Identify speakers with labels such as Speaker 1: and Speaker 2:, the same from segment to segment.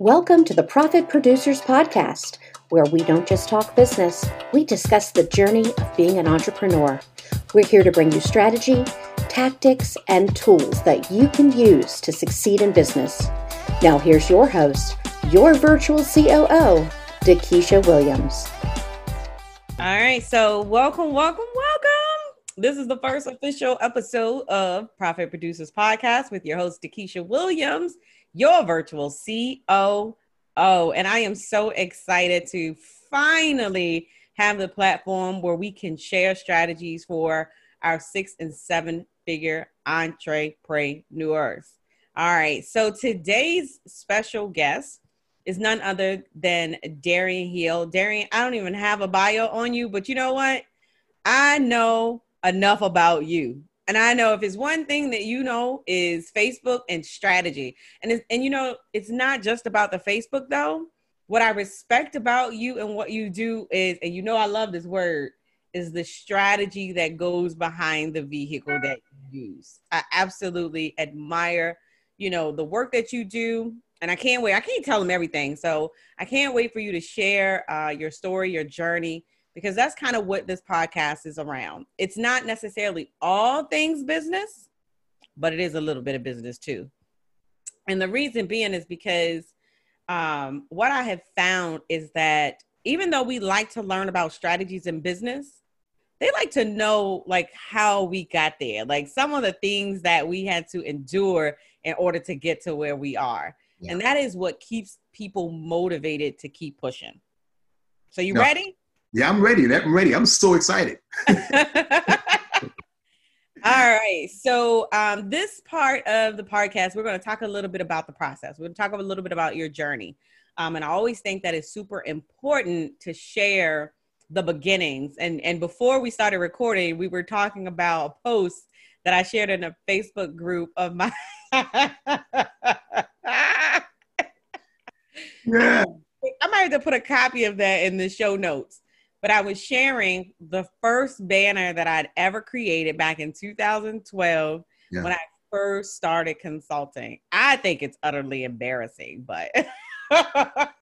Speaker 1: Welcome to the Profit Producers Podcast, where we don't just talk business, we discuss the journey of being an entrepreneur. We're here to bring you strategy, tactics, and tools that you can use to succeed in business. Now, here's your host, your virtual COO, DeKesha Williams.
Speaker 2: All right, so welcome, welcome, welcome. This is the first official episode of Profit Producers Podcast with your host, DeKesha Williams your virtual COO. And I am so excited to finally have the platform where we can share strategies for our six and seven figure entrepreneurs. All right. So today's special guest is none other than Darien Hill. Darien, I don't even have a bio on you, but you know what? I know enough about you and I know if it's one thing that you know is Facebook and strategy. And and you know, it's not just about the Facebook though. What I respect about you and what you do is, and you know I love this word, is the strategy that goes behind the vehicle that you use. I absolutely admire, you know, the work that you do. And I can't wait. I can't tell them everything. So I can't wait for you to share uh, your story, your journey, because that's kind of what this podcast is around. It's not necessarily all things business, but it is a little bit of business too. And the reason being is because um, what I have found is that even though we like to learn about strategies in business, they like to know like how we got there, like some of the things that we had to endure in order to get to where we are. Yeah. And that is what keeps people motivated to keep pushing. So you no. ready?
Speaker 3: Yeah, I'm ready. I'm ready. I'm so excited.
Speaker 2: All right. So, um, this part of the podcast, we're going to talk a little bit about the process. We're going to talk a little bit about your journey. Um, and I always think that it's super important to share the beginnings. And, and before we started recording, we were talking about a post that I shared in a Facebook group of my. yeah. I might have to put a copy of that in the show notes but I was sharing the first banner that I'd ever created back in 2012 yeah. when I first started consulting. I think it's utterly embarrassing, but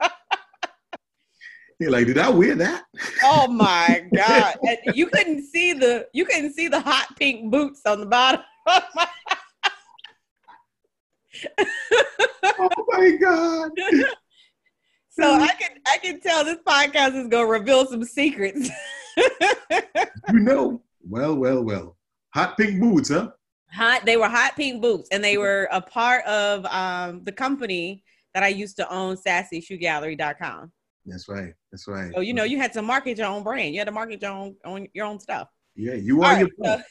Speaker 3: You're like, did I wear that?
Speaker 2: Oh my god! you couldn't see the you couldn't see the hot pink boots on the bottom.
Speaker 3: oh my god!
Speaker 2: So I can I can tell this podcast is gonna reveal some secrets.
Speaker 3: you know, well, well, well. Hot pink boots, huh?
Speaker 2: Hot. They were hot pink boots, and they were a part of um, the company that I used to own, SassyShoeGallery.com.
Speaker 3: That's right. That's right.
Speaker 2: So you know, you had to market your own brand. You had to market your own, own your own stuff.
Speaker 3: Yeah, you are right, your.
Speaker 2: So,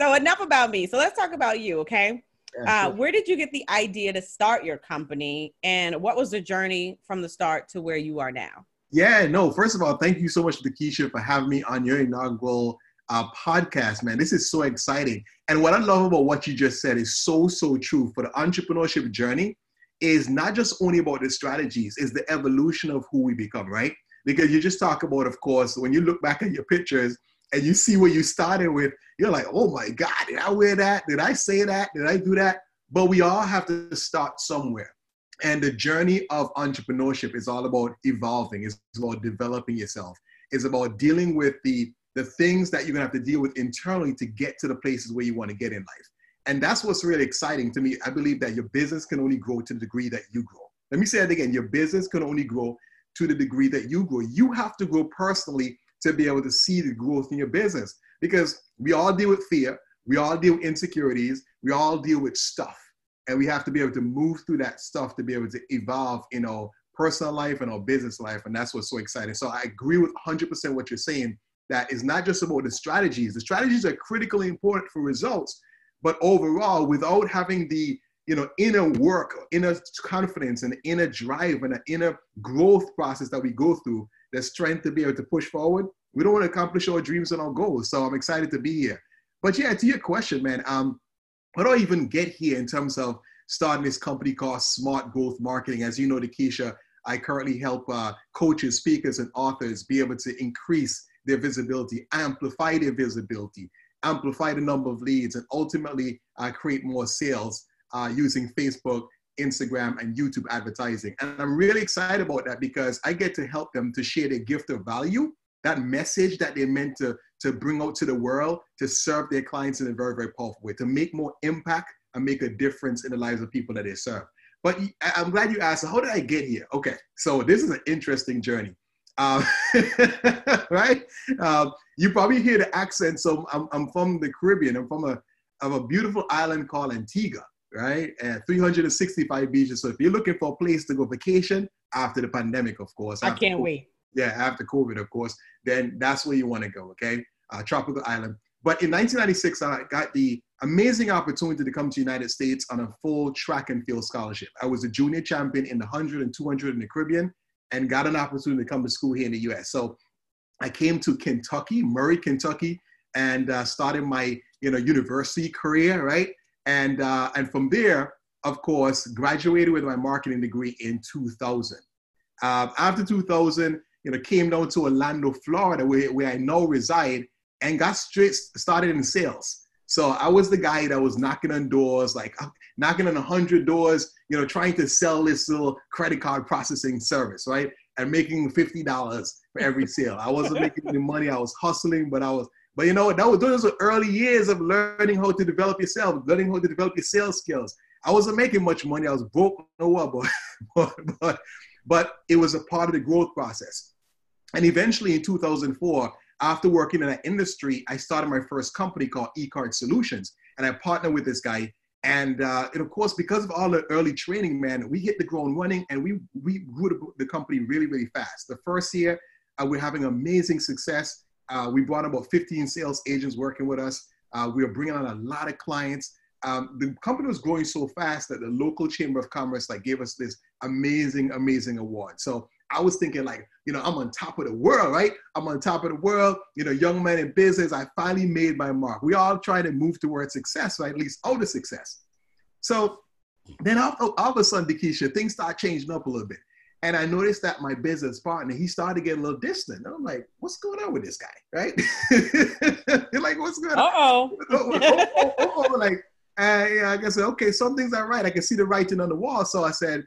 Speaker 2: so enough about me. So let's talk about you, okay? Uh, where did you get the idea to start your company, and what was the journey from the start to where you are now?
Speaker 3: Yeah, no. First of all, thank you so much, DeKesha, for having me on your inaugural uh, podcast, man. This is so exciting. And what I love about what you just said is so, so true. For the entrepreneurship journey, is not just only about the strategies, is the evolution of who we become, right? Because you just talk about, of course, when you look back at your pictures, and you see where you started with, you're like, oh my God, did I wear that? Did I say that? Did I do that? But we all have to start somewhere. And the journey of entrepreneurship is all about evolving, it's about developing yourself, it's about dealing with the, the things that you're gonna have to deal with internally to get to the places where you wanna get in life. And that's what's really exciting to me. I believe that your business can only grow to the degree that you grow. Let me say it again your business can only grow to the degree that you grow. You have to grow personally to be able to see the growth in your business because we all deal with fear, we all deal with insecurities, we all deal with stuff. And we have to be able to move through that stuff to be able to evolve in our personal life and our business life. And that's what's so exciting. So I agree with 100% what you're saying that is not just about the strategies. The strategies are critically important for results, but overall, without having the you know inner work, inner confidence, and inner drive, and an inner growth process that we go through, the strength to be able to push forward. We don't want to accomplish our dreams and our goals. So I'm excited to be here. But yeah, to your question, man, um, how do I even get here in terms of starting this company called Smart Growth Marketing? As you know, DeKesha, I currently help uh, coaches, speakers, and authors be able to increase their visibility, amplify their visibility, amplify the number of leads, and ultimately uh, create more sales uh, using Facebook Instagram, and YouTube advertising. And I'm really excited about that because I get to help them to share their gift of value, that message that they're meant to, to bring out to the world, to serve their clients in a very, very powerful way, to make more impact and make a difference in the lives of people that they serve. But I'm glad you asked, how did I get here? Okay, so this is an interesting journey. Um, right? Um, you probably hear the accent. So I'm, I'm from the Caribbean. I'm from a, of a beautiful island called Antigua, right? And 365 beaches. So if you're looking for a place to go vacation after the pandemic, of course.
Speaker 2: I can't
Speaker 3: COVID,
Speaker 2: wait.
Speaker 3: Yeah, after COVID, of course, then that's where you want to go, okay? Uh, tropical island. But in 1996, I got the amazing opportunity to come to the United States on a full track and field scholarship. I was a junior champion in the 100 and 200 in the Caribbean and got an opportunity to come to school here in the US. So I came to Kentucky, Murray, Kentucky, and uh, started my you know university career, right? And uh, and from there, of course, graduated with my marketing degree in 2000. Uh, after 2000, you know, came down to Orlando, Florida, where, where I now reside, and got straight started in sales. So I was the guy that was knocking on doors, like knocking on a hundred doors, you know, trying to sell this little credit card processing service, right? And making fifty dollars for every sale. I wasn't making any money. I was hustling, but I was, but you know, that was those were early years of learning how to develop yourself, learning how to develop your sales skills. I wasn't making much money. I was broke, no what, but, but, but, it was a part of the growth process. And eventually in 2004, after working in that industry, I started my first company called eCard Solutions, and I partnered with this guy. And, uh, and of course, because of all the early training, man, we hit the ground running, and we we grew the company really, really fast. The first year, uh, we're having amazing success. Uh, we brought about 15 sales agents working with us. Uh, we are bringing on a lot of clients. Um, the company was growing so fast that the local chamber of commerce like gave us this amazing, amazing award. So I was thinking like, you know, I'm on top of the world, right? I'm on top of the world. You know, young man in business. I finally made my mark. We all try to move towards success, right? At least out of success. So then all, all of a sudden, DeKesha, things start changing up a little bit. And I noticed that my business partner, he started to get a little distant. And I'm like, what's going on with this guy? Right? You're like, what's going on?
Speaker 2: Uh-oh.
Speaker 3: oh, oh, oh, oh, oh, like, uh, yeah, I said, okay, something's not right. I can see the writing on the wall. So I said,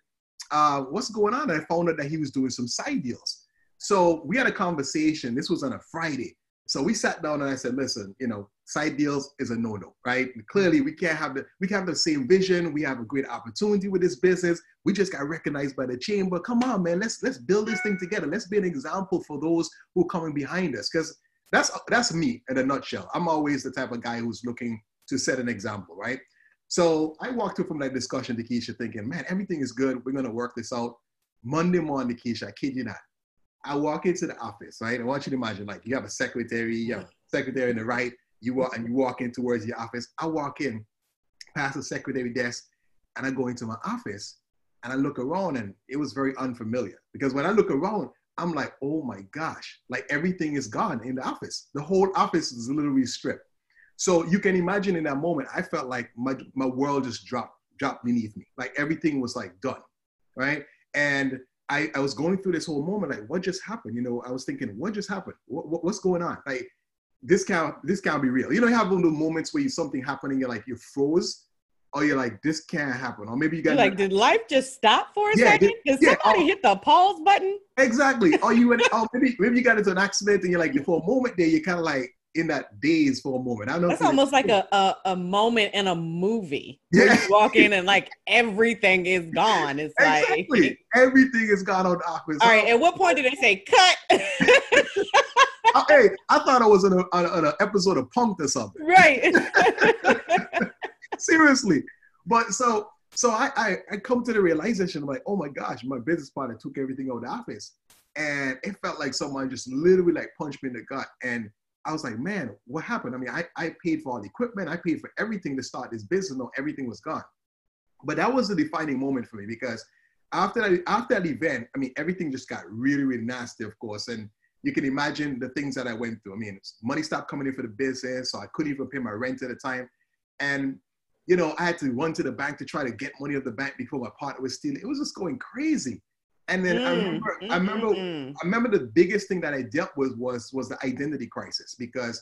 Speaker 3: uh, what's going on? And I found out that he was doing some side deals. So we had a conversation. This was on a Friday. So we sat down and I said, listen, you know, side deals is a no-no, right? Mm-hmm. Clearly we can't have the we can have the same vision. We have a great opportunity with this business. We just got recognized by the chamber. Come on, man, let's let's build this thing together. Let's be an example for those who are coming behind us. Because that's that's me in a nutshell. I'm always the type of guy who's looking to set an example, right? So I walked through from that discussion to Keisha thinking, man, everything is good. We're going to work this out. Monday morning, Keisha, I kid you not. I walk into the office, right? I want you to imagine, like, you have a secretary, you have a secretary in the right, you walk and you walk in towards your office. I walk in, past the secretary desk, and I go into my office and I look around and it was very unfamiliar because when I look around, I'm like, oh my gosh, like everything is gone in the office. The whole office is literally stripped. So you can imagine in that moment, I felt like my, my world just dropped, dropped beneath me. Like everything was like done, right? And I, I was going through this whole moment, like what just happened? You know, I was thinking, what just happened? What, what, what's going on? Like this can't, this can't be real. You know, you have little moments where you something happening, you're like, you're froze, or you're like, this can't happen. Or maybe you got
Speaker 2: like, did life just stop for a yeah, second? Did, did somebody yeah, oh, hit the pause button?
Speaker 3: Exactly. Or you went, oh, maybe, maybe you got into an accident and you're like, for a moment there, you're kind of like, in that daze for a moment. I know
Speaker 2: that's almost like a, a, a moment in a movie. Yeah. you walk in and like everything is gone. It's exactly.
Speaker 3: like everything is gone on the office.
Speaker 2: All right. At what point did they say cut?
Speaker 3: uh, hey, I thought I was in, a, on, an episode of Punk'd or something.
Speaker 2: Right.
Speaker 3: Seriously. But so so I, I I come to the realization I'm like, oh my gosh, my business partner took everything out of the office. And it felt like someone just literally like punched me in the gut. And I was like, man, what happened? I mean, I, I paid for all the equipment, I paid for everything to start this business, no, everything was gone. But that was the defining moment for me because after that, after that event, I mean, everything just got really, really nasty, of course. And you can imagine the things that I went through. I mean, money stopped coming in for the business, so I couldn't even pay my rent at the time. And you know, I had to run to the bank to try to get money at the bank before my partner was stealing. It was just going crazy. And then mm, I remember, mm, I remember, mm, I remember the biggest thing that I dealt with was was the identity crisis because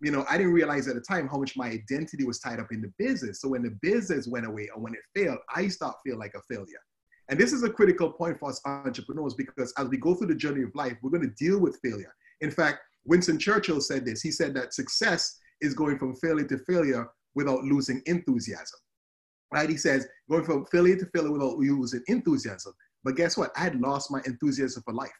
Speaker 3: you know, I didn't realize at the time how much my identity was tied up in the business. So when the business went away or when it failed, I start feel like a failure. And this is a critical point for us entrepreneurs because as we go through the journey of life, we're going to deal with failure. In fact, Winston Churchill said this. He said that success is going from failure to failure without losing enthusiasm. Right? He says going from failure to failure without losing enthusiasm. But guess what? I had lost my enthusiasm for life.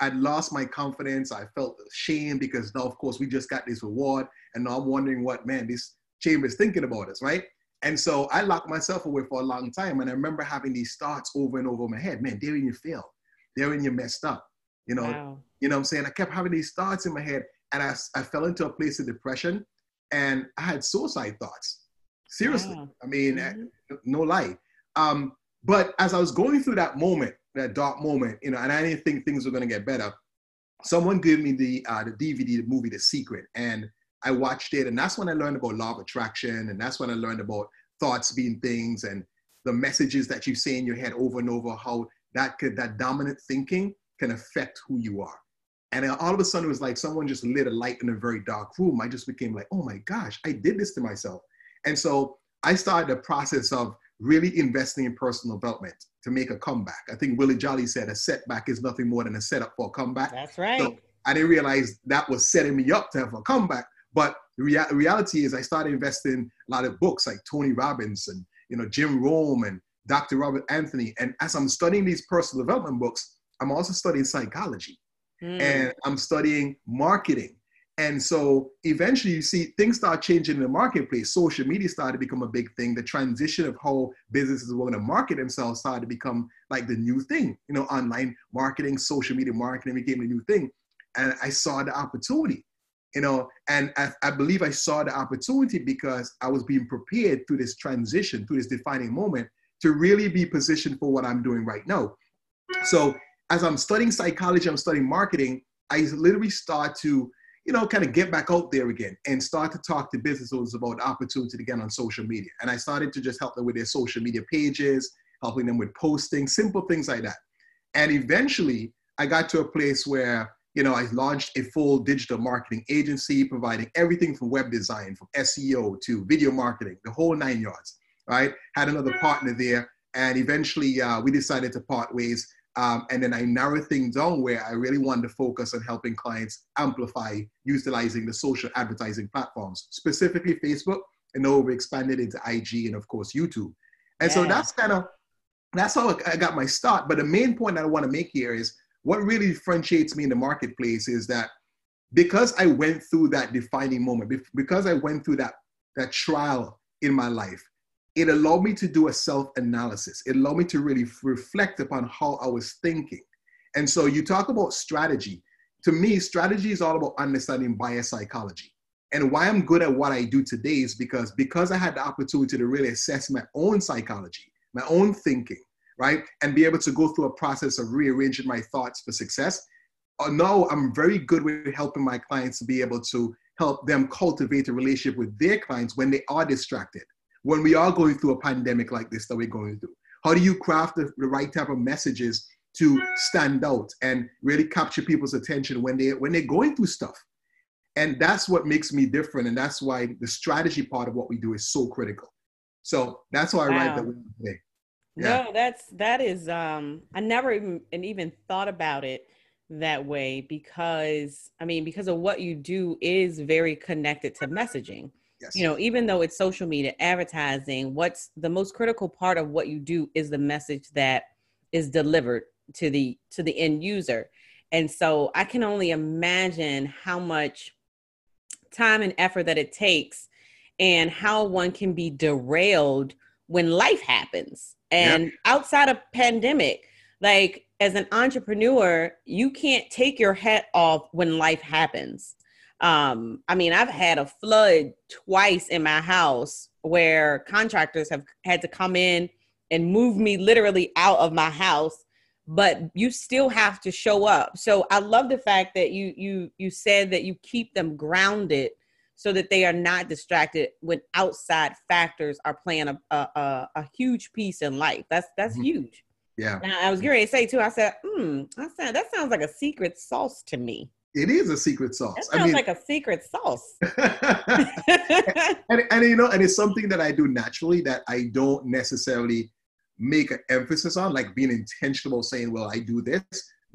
Speaker 3: I'd lost my confidence. I felt shame because now, of course, we just got this reward. And now I'm wondering what, man, this chamber is thinking about us, right? And so I locked myself away for a long time. And I remember having these thoughts over and over in my head. Man, they're in your Darren, you failed. Darren, you messed up. You know, wow. you know what I'm saying? I kept having these thoughts in my head. And I, I fell into a place of depression and I had suicide thoughts. Seriously. Wow. I mean, mm-hmm. no lie. Um, but as I was going through that moment, that dark moment, you know, and I didn't think things were going to get better. Someone gave me the uh, the DVD, the movie The Secret, and I watched it, and that's when I learned about law of attraction, and that's when I learned about thoughts being things, and the messages that you say in your head over and over, how that could that dominant thinking can affect who you are. And all of a sudden, it was like someone just lit a light in a very dark room. I just became like, oh my gosh, I did this to myself. And so I started the process of really investing in personal development to make a comeback. I think Willie Jolley said a setback is nothing more than a setup for a comeback.
Speaker 2: That's right. So
Speaker 3: I didn't realize that was setting me up to have a comeback. But the rea- reality is, I started investing a lot of books like Tony Robbins and you know Jim Rohn and Dr. Robert Anthony. And as I'm studying these personal development books, I'm also studying psychology, mm. and I'm studying marketing and so eventually you see things start changing in the marketplace. Social media started to become a big thing. The transition of how businesses were going to market themselves started to become like the new thing. You know, online marketing, social media marketing became the new thing. And I saw the opportunity, you know, and I, I believe I saw the opportunity because I was being prepared through this transition, through this defining moment to really be positioned for what I'm doing right now. So as I'm studying psychology, I'm studying marketing, I literally start to you know, kind of get back out there again and start to talk to business owners about opportunity get on social media. And I started to just help them with their social media pages, helping them with posting, simple things like that. And eventually, I got to a place where, you know, I launched a full digital marketing agency providing everything from web design, from SEO to video marketing, the whole nine yards, right? Had another partner there. And eventually, uh, we decided to part ways um, and then I narrowed things down where I really wanted to focus on helping clients amplify utilizing the social advertising platforms, specifically Facebook. And now we expanded into IG and of course YouTube. And yeah. so that's kind of that's how I got my start. But the main point that I want to make here is what really differentiates me in the marketplace is that because I went through that defining moment, because I went through that that trial in my life, it allowed me to do a self analysis. It allowed me to really reflect upon how I was thinking. And so you talk about strategy. To me, strategy is all about understanding buyer's psychology. And why I'm good at what I do today is because because I had the opportunity to really assess my own psychology, my own thinking, right? And be able to go through a process of rearranging my thoughts for success. Uh, now I'm very good with helping my clients to be able to help them cultivate a relationship with their clients when they are distracted when we are going through a pandemic like this that we're going through? How do you craft the, the right type of messages to stand out and really capture people's attention when they when they're going through stuff? And that's what makes me different, and that's why the strategy part of what we do is so critical. So that's why I wow. write that today.
Speaker 2: Yeah. No, that's that is um I never even even thought about it that way because I mean because of what you do is very connected to messaging. Yes. You know, even though it's social media advertising, what's the most critical part of what you do is the message that is delivered to the to the end user. And so I can only imagine how much time and effort that it takes and how one can be derailed when life happens. And outside of pandemic, like as an entrepreneur, you can't take your hat off when life happens. Um, I mean, I've had a flood twice in my house where contractors have had to come in and move me literally out of my house but you still have to show up. So i love the fact that you you you said that you keep them grounded so that they are not distracted when outside factors are playing a a, a huge piece in life that's that's mm-hmm. huge
Speaker 3: yeah
Speaker 2: now, i was going to say too i said hmm i said that sounds like a secret sauce to me
Speaker 3: It is a secret sauce.
Speaker 2: That sounds I mean, like a secret sauce.
Speaker 3: and, and you know, and it's something that I do naturally that I don't necessarily make an emphasis on, like being intentional, saying, "Well, I do this,"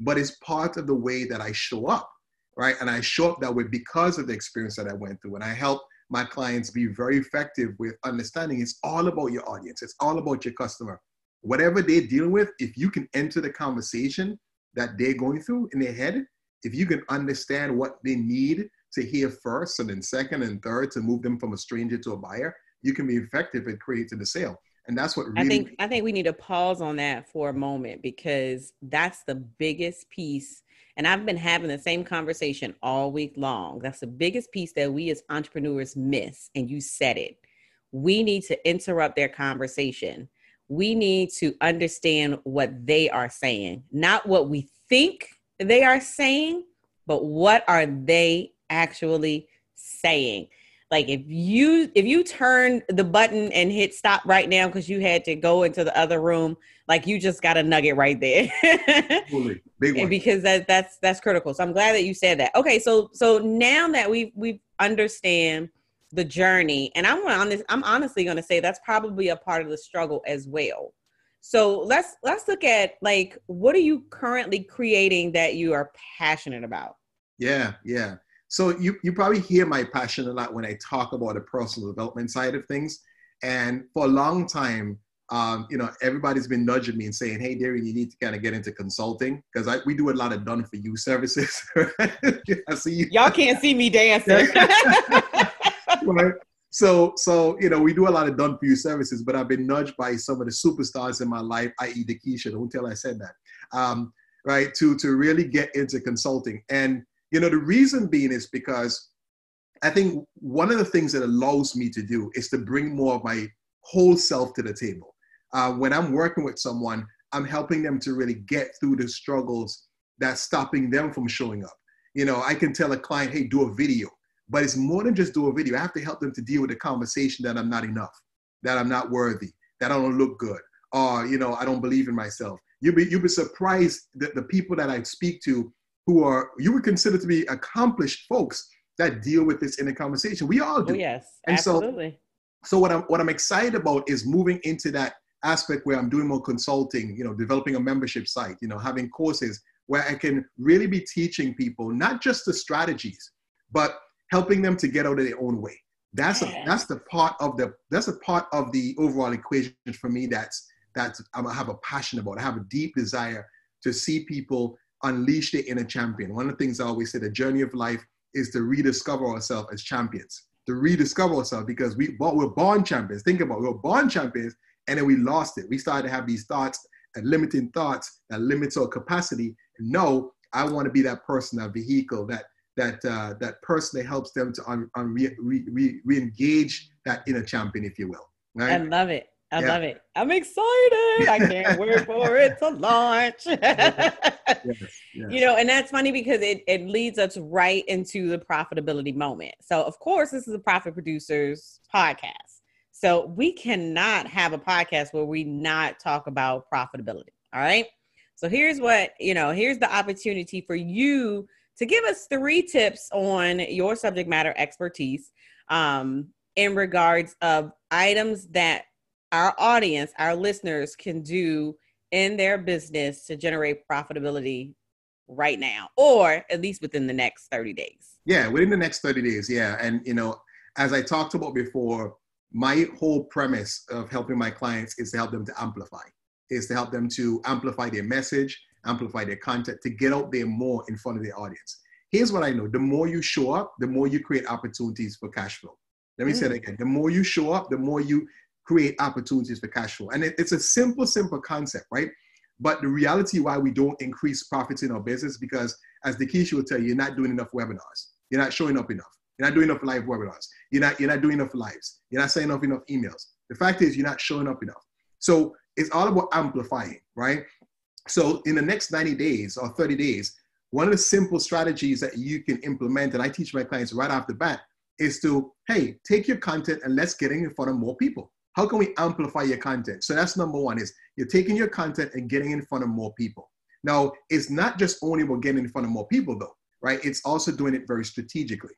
Speaker 3: but it's part of the way that I show up, right? And I show up that way because of the experience that I went through, and I help my clients be very effective with understanding it's all about your audience, it's all about your customer. Whatever they're dealing with, if you can enter the conversation that they're going through in their head, if you can understand what they need to hear first and then second and third to move them from a stranger to a buyer, you can be effective at creating the sale. And that's what really-
Speaker 2: I think I think we need to pause on that for a moment because that's the biggest piece. And I've been having the same conversation all week long. That's the biggest piece that we as entrepreneurs miss. And you said it. We need to interrupt their conversation. We need to understand what they are saying, not what we think they are saying, but what are they actually saying? Like if you if you turn the button and hit stop right now because you had to go into the other room, like you just got a nugget right there. Big one. Because that that's that's critical. So I'm glad that you said that. Okay, so so now that we we understand the journey, and I'm on this, I'm honestly going to say that's probably a part of the struggle as well. So let's let's look at like what are you currently creating that you are passionate about?
Speaker 3: Yeah, yeah. So you you probably hear my passion a lot when I talk about the personal development side of things. And for a long time, um, you know, everybody's been nudging me and saying, "Hey, Darien, you need to kind of get into consulting because we do a lot of done for you services."
Speaker 2: I see you. Y'all can't see me dancing.
Speaker 3: right? So, so you know, we do a lot of done for you services, but I've been nudged by some of the superstars in my life, i.e., DeKesha. Don't tell I said that. Um, right? To to really get into consulting, and you know, the reason being is because I think one of the things that allows me to do is to bring more of my whole self to the table. Uh, when I'm working with someone, I'm helping them to really get through the struggles that's stopping them from showing up. You know, I can tell a client, hey, do a video but it's more than just do a video. I have to help them to deal with the conversation that I'm not enough, that I'm not worthy, that I don't look good, or you know, I don't believe in myself. You'd be you'll be surprised that the people that I speak to who are you would consider to be accomplished folks that deal with this in the conversation. We all do.
Speaker 2: Oh, yes, and absolutely.
Speaker 3: So, so what I'm what I'm excited about is moving into that aspect where I'm doing more consulting, you know, developing a membership site, you know, having courses where I can really be teaching people not just the strategies, but helping them to get out of their own way. That's a, that's the part of the that's a part of the overall equation for me. That's that's I have a passion about. I have a deep desire to see people unleash their inner champion. One of the things I always say: the journey of life is to rediscover ourselves as champions. To rediscover ourselves because we we're born champions. Think about it. we we're born champions, and then we lost it. We started to have these thoughts and limiting thoughts that limits our capacity. And no, I want to be that person, that vehicle, that that uh, that personally helps them to un, un, re, re, re, engage that inner champion, if you will.
Speaker 2: Right? I love it. I yeah. love it. I'm excited. I can't wait for it to launch. yes, yes. You know, and that's funny because it, it leads us right into the profitability moment. So, of course, this is a profit producers podcast. So, we cannot have a podcast where we not talk about profitability. All right. So, here's what, you know, here's the opportunity for you to give us three tips on your subject matter expertise um, in regards of items that our audience, our listeners can do in their business to generate profitability right now or at least within the next 30 days.
Speaker 3: Yeah, within the next 30 days. Yeah. And, you know, as I talked about before, my whole premise of helping my clients is to help them to amplify, is to help them to amplify their message, amplify their content, to get out there more in front of their audience. Here's what I know the more you show up, the more you create opportunities for cash flow. Let me mm. say that again. The more you show up, the more you create opportunities for cash flow. And it, it's a simple, simple concept, right? But the reality why we don't increase profits in our business because, as DeKesha will tell you, you're not doing enough webinars. You're not showing up enough. You're not doing enough live webinars. You're not, you're not doing enough lives. You're not sending enough enough emails. The fact is, you're not showing up enough. So it's all about amplifying, right? So in the next 90 days or 30 days, one of the simple strategies that you can implement, and I teach my clients right off the bat, is to, hey, take your content and let's get in front of more people. How can we amplify your content? So that's number one is you're taking your content and getting in front of more people. Now, it's not just only about getting in front of more people though. right? It's also doing it very strategically.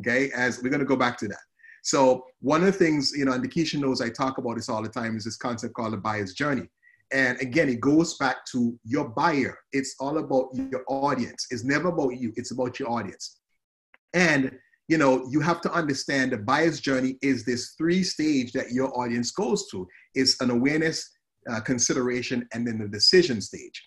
Speaker 3: Okay, as we're going to go back to that. So one of the things, you know, and DeKesha knows I talk about this all the time is this concept called the buyer's journey. And again, it goes back to your buyer. It's all about your audience. It's never about you. It's about your audience. And you know, you have to understand the buyer's journey is this three stage that your audience goes through. It's an awareness, uh, consideration, and then the decision stage.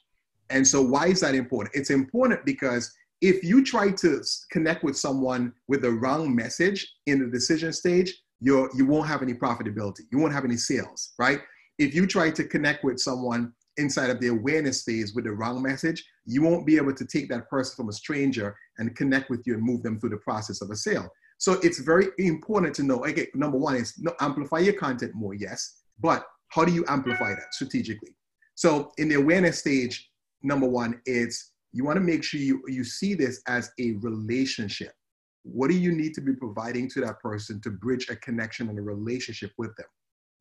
Speaker 3: And so, why is that important? It's important because if you try to connect with someone with the wrong message in the decision stage, you're, you won't have any profitability. You won't have any sales, right? If you try to connect with someone inside of the awareness phase with the wrong message, you won't be able to take that person from a stranger and connect with you and move them through the process of a sale. So it's very important to know. Okay, number one is no, amplify your content more, yes, but how do you amplify that strategically? So in the awareness stage, number one, it's you want to make sure you, you see this as a relationship. What do you need to be providing to that person to bridge a connection and a relationship with them?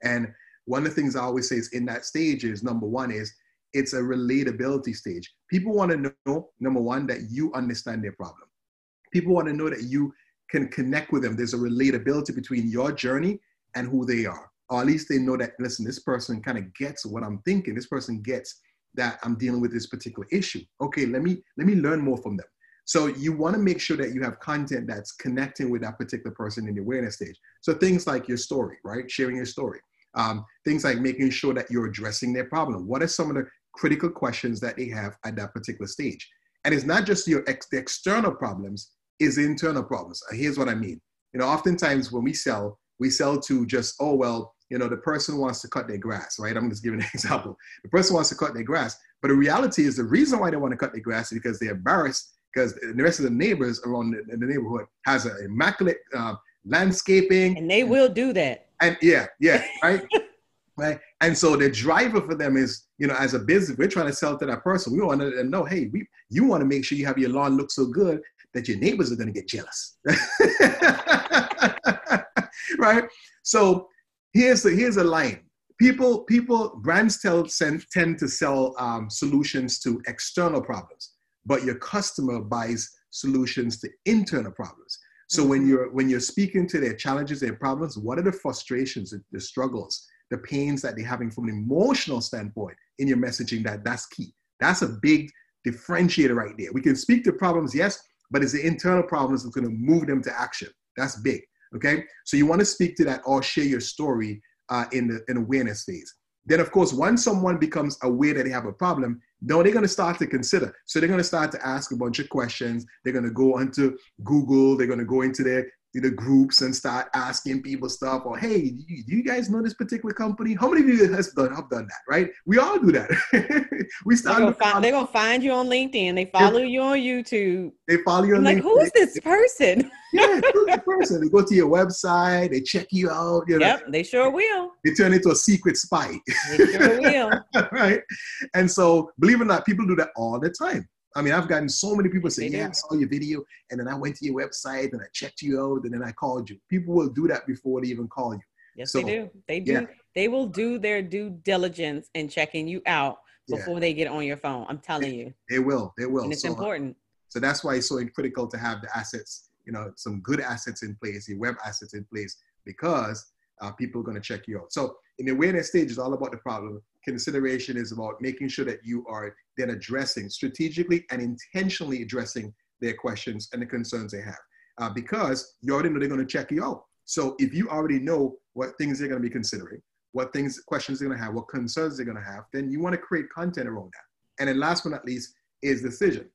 Speaker 3: And one of the things I always say is in that stage is number one is it's a relatability stage. People want to know, number one, that you understand their problem. People want to know that you can connect with them. There's a relatability between your journey and who they are. Or at least they know that, listen, this person kind of gets what I'm thinking. This person gets that I'm dealing with this particular issue. Okay, let me let me learn more from them. So you want to make sure that you have content that's connecting with that particular person in the awareness stage. So things like your story, right? Sharing your story. Um, things like making sure that you're addressing their problem. What are some of the critical questions that they have at that particular stage? And it's not just your ex- the external problems, is internal problems. Here's what I mean. You know, oftentimes when we sell, we sell to just, oh, well, you know, the person wants to cut their grass, right? I'm just giving an example. The person wants to cut their grass, but the reality is the reason why they want to cut their grass is because they're embarrassed because the rest of the neighbors around the, the neighborhood has an immaculate uh, landscaping.
Speaker 2: And they will do that.
Speaker 3: And yeah, yeah, right? right? And so the driver for them is, you know, as a business, we're trying to sell to that person. We want to know, hey, we, you want to make sure you have your lawn look so good that your neighbors are going to get jealous. right? So here's the here's a line. People people brands tell tend to sell um, solutions to external problems, but your customer buys solutions to internal problems. So mm-hmm. when you're when you're speaking to their challenges, their problems, what are the frustrations, the struggles, the pains that they're having from an emotional standpoint in your messaging? That that's key. That's a big differentiator right there. We can speak to problems, yes, but it's the internal problems that's going to move them to action. That's big. Okay, so you want to speak to that or share your story uh, in the in awareness phase. Then, of course, once someone becomes aware that they have a problem, now they're going to start to consider. So they're going to start to ask a bunch of questions. They're going to go onto Google. They're going to go into their the groups and start asking people stuff or hey do you, do you, guys know this particular company? How many of you has done have done that right? We all do that. We start
Speaker 2: they're gonna, find, they're gonna, find, you on linkedin. They follow you on youtube.
Speaker 3: They follow you on
Speaker 2: like who's this person?
Speaker 3: Yeah who's the person? They go to your website they check you out you know.
Speaker 2: Yep they sure will.
Speaker 3: They turn into a secret spy.
Speaker 2: They sure will.
Speaker 3: Right? And so believe it or not people do that all the time I mean, I've gotten so many people say, "Yeah, I saw your video, and then I went to your website and I checked you out, and then I called you." People will do that before they even call you.
Speaker 2: Yes, so, they do. They do. Yeah. They will do their due diligence in checking you out before yeah. they get on your phone. I'm telling you.
Speaker 3: They will. They will.
Speaker 2: And it's
Speaker 3: so, uh,
Speaker 2: important.
Speaker 3: So that's why it's so critical to have the assets, you know, some good assets in place, your web assets in place, because uh, people are going to check you out. So in the awareness stage is all about the problem. Consideration is about making sure that you are then addressing strategically and intentionally addressing their questions and the concerns they have. Uh, because you already know they're going to check you out. So if you already know what things they're going to be considering, what things, questions they're going to have, what concerns they're going to have, then you want to create content around that. And then last but not least is decision.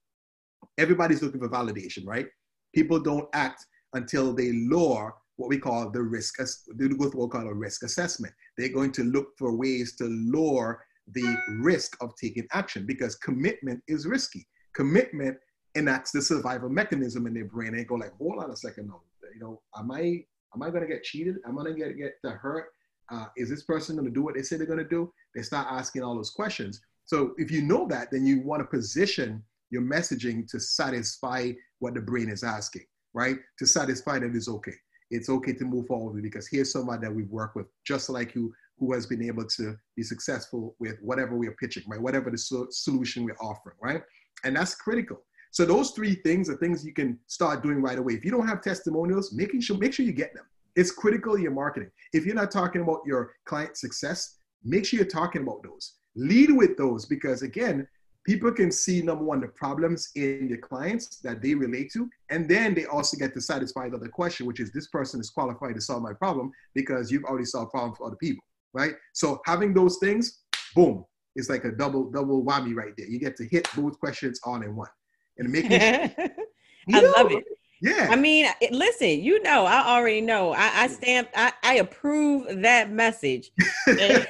Speaker 3: Everybody's looking for validation, right? People don't act until they lower what we call the risk, they what we call a risk assessment. They're going to look for ways to lower the risk of taking action because commitment is risky. Commitment enacts the survival mechanism in their brain. They go like, hold on a second, no, you know, am I am I going to get cheated? Am I going to get get hurt? Uh, is this person going to do what they say they're going to do? They start asking all those questions. So if you know that, then you want to position your messaging to satisfy what the brain is asking, right? To satisfy that it's okay it's okay to move forward because here's somebody that we've worked with, just like you, who has been able to be successful with whatever we're pitching, right? Whatever the so- solution we're offering, right? And that's critical. So those three things are things you can start doing right away. If you don't have testimonials, making sure make sure you get them. It's critical in your marketing. If you're not talking about your client success, make sure you're talking about those. Lead with those because again, people can see number one the problems in your clients that they relate to and then they also get to satisfy the other question which is this person is qualified to solve my problem because you've already solved problems for other people right? So having those things boom it's like a double double whammy right there. You get to hit both questions all in one and making sure,
Speaker 2: i love it
Speaker 3: yeah.
Speaker 2: I mean, listen, you know, I already know. I, I stamped, I, I approve that message. yes.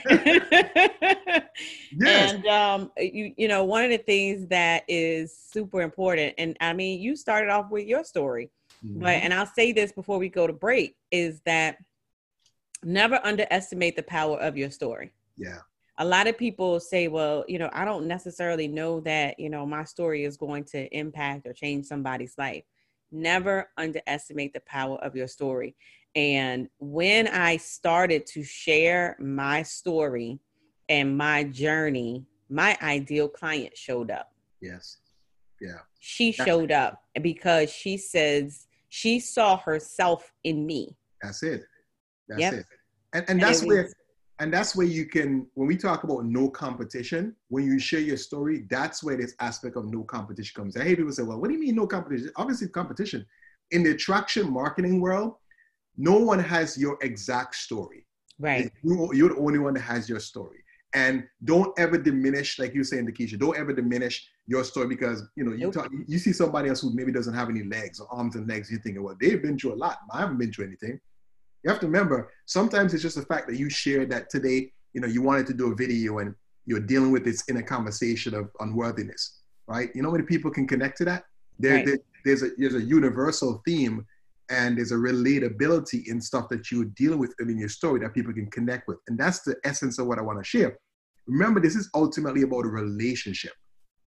Speaker 2: And um, you, you know, one of the things that is super important, and I mean, you started off with your story, mm-hmm. but and I'll say this before we go to break, is that never underestimate the power of your story.
Speaker 3: Yeah.
Speaker 2: A lot of people say, well, you know, I don't necessarily know that, you know, my story is going to impact or change somebody's life never underestimate the power of your story. And when I started to share my story and my journey, my ideal client showed up.
Speaker 3: Yes. Yeah.
Speaker 2: She showed up because she says she saw herself in me.
Speaker 3: That's it. That's yep. it. And, and that's and where was, and that's where you can when we talk about no competition when you share your story that's where this aspect of no competition comes i hear people say well what do you mean no competition? Obviously competition. In the attraction marketing world no one has your exact story.
Speaker 2: Right.
Speaker 3: You, you're the only one that has your story. And don't ever diminish like you say in DeKesha, don't ever diminish your story because you know you nope. talk you see somebody else who maybe doesn't have any legs or arms and legs you're thinking well they've been through a lot i haven't been through anything you have to remember sometimes it's just the fact that you shared that today you know you wanted to do a video and you're dealing with this in a conversation of unworthiness right? You know many people can connect to that? There, right. there, there's a there's a universal theme and there's a relatability in stuff that you're dealing with in your story that people can connect with. And that's the essence of what i want to share. Remember this is ultimately about a relationship.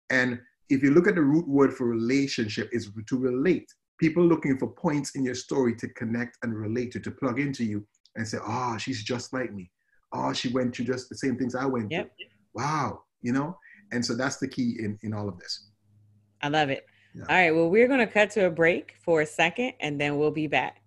Speaker 3: And if you look at the root word for relationship is to relate people looking for points in your story to connect and relate to, to plug into you and say, oh, she's just like me. Oh, she went through just the same things I went yep. through. Wow, you know? And so that's the key in, in all of this.
Speaker 2: I love it. Yeah. All right, well, we're going to cut to a break for a second and then we'll be back.